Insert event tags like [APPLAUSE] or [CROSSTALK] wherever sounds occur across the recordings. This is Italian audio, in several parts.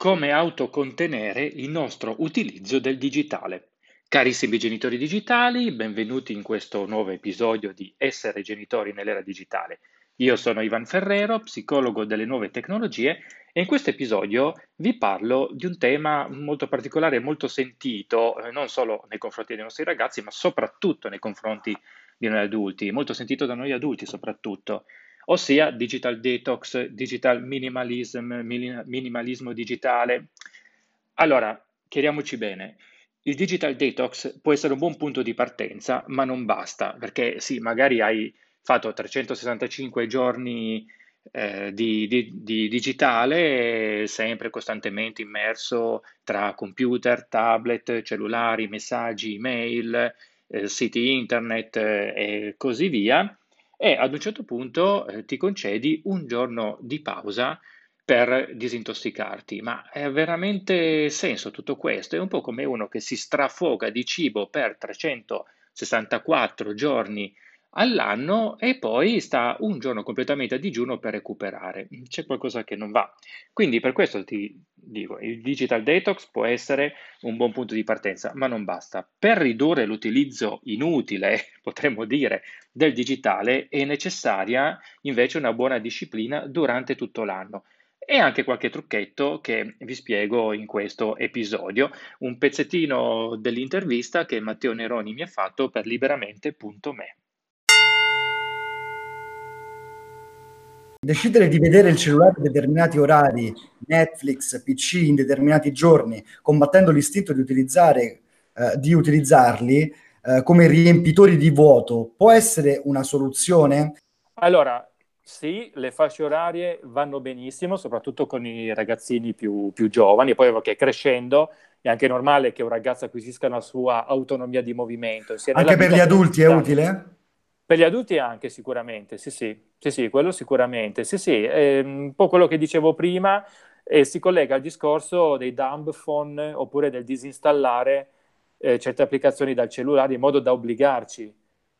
come autocontenere il nostro utilizzo del digitale. Carissimi genitori digitali, benvenuti in questo nuovo episodio di Essere genitori nell'era digitale. Io sono Ivan Ferrero, psicologo delle nuove tecnologie e in questo episodio vi parlo di un tema molto particolare e molto sentito, eh, non solo nei confronti dei nostri ragazzi, ma soprattutto nei confronti di noi adulti, molto sentito da noi adulti soprattutto, ossia digital detox, digital minimalism, minimalismo digitale. Allora, chiariamoci bene, il digital detox può essere un buon punto di partenza, ma non basta, perché sì, magari hai fatto 365 giorni eh, di, di, di, digitale, sempre costantemente immerso tra computer, tablet, cellulari, messaggi, email, eh, siti internet eh, e così via e ad un certo punto eh, ti concedi un giorno di pausa per disintossicarti. Ma ha veramente senso tutto questo? È un po' come uno che si strafoga di cibo per 364 giorni all'anno e poi sta un giorno completamente a digiuno per recuperare. C'è qualcosa che non va. Quindi per questo ti dico, il digital detox può essere un buon punto di partenza, ma non basta. Per ridurre l'utilizzo inutile, [LAUGHS] potremmo dire, del digitale è necessaria invece una buona disciplina durante tutto l'anno e anche qualche trucchetto che vi spiego in questo episodio, un pezzettino dell'intervista che Matteo Neroni mi ha fatto per liberamente.me. Decidere di vedere il cellulare a determinati orari, Netflix, PC in determinati giorni, combattendo l'istinto di, utilizzare, eh, di utilizzarli eh, come riempitori di vuoto, può essere una soluzione? Allora, sì, le fasce orarie vanno benissimo, soprattutto con i ragazzini più, più giovani, poi perché crescendo è anche normale che un ragazzo acquisisca una sua autonomia di movimento. Anche per gli adulti è utile? Per gli adulti anche sicuramente, sì sì, sì, sì quello sicuramente, sì sì, è un po' quello che dicevo prima e si collega al discorso dei dumb phone oppure del disinstallare eh, certe applicazioni dal cellulare in modo da obbligarci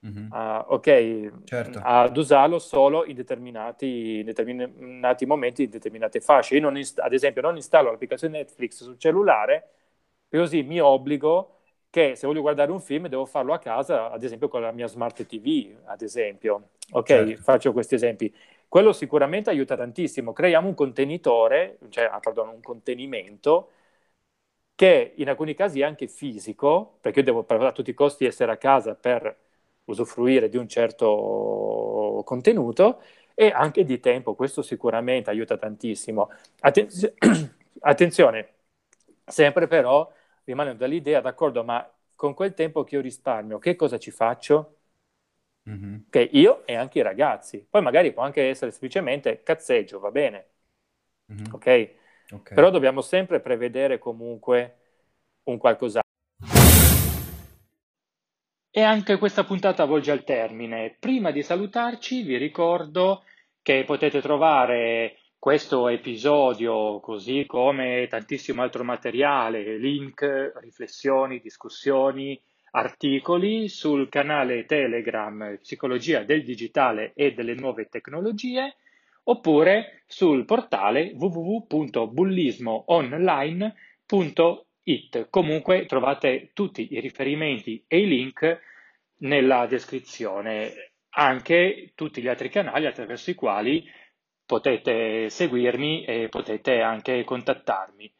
mm-hmm. a, okay, certo. ad usarlo solo in determinati, in determinati, momenti, in determinate fasce. Io inst- ad esempio non installo l'applicazione Netflix sul cellulare, così mi obbligo che se voglio guardare un film devo farlo a casa, ad esempio con la mia smart TV, ad esempio. Ok, certo. faccio questi esempi. Quello sicuramente aiuta tantissimo. Creiamo un contenitore, cioè, ah, pardon, un contenimento che in alcuni casi è anche fisico, perché io devo a tutti i costi essere a casa per usufruire di un certo contenuto, e anche di tempo, questo sicuramente aiuta tantissimo. Attenz- [CLEARS THROAT] attenzione, sempre però rimanendo dall'idea, d'accordo, ma con quel tempo che io risparmio, che cosa ci faccio? Mm-hmm. Che io e anche i ragazzi. Poi magari può anche essere semplicemente cazzeggio, va bene. Mm-hmm. Okay? ok? Però dobbiamo sempre prevedere comunque un qualcos'altro. E anche questa puntata volge al termine. Prima di salutarci vi ricordo che potete trovare questo episodio, così come tantissimo altro materiale, link, riflessioni, discussioni, articoli sul canale Telegram Psicologia del Digitale e delle Nuove Tecnologie, oppure sul portale www.bullismoonline.it. Comunque trovate tutti i riferimenti e i link nella descrizione, anche tutti gli altri canali attraverso i quali potete seguirmi e potete anche contattarmi.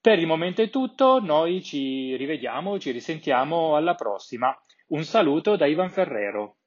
Per il momento è tutto, noi ci rivediamo, ci risentiamo alla prossima. Un saluto da Ivan Ferrero.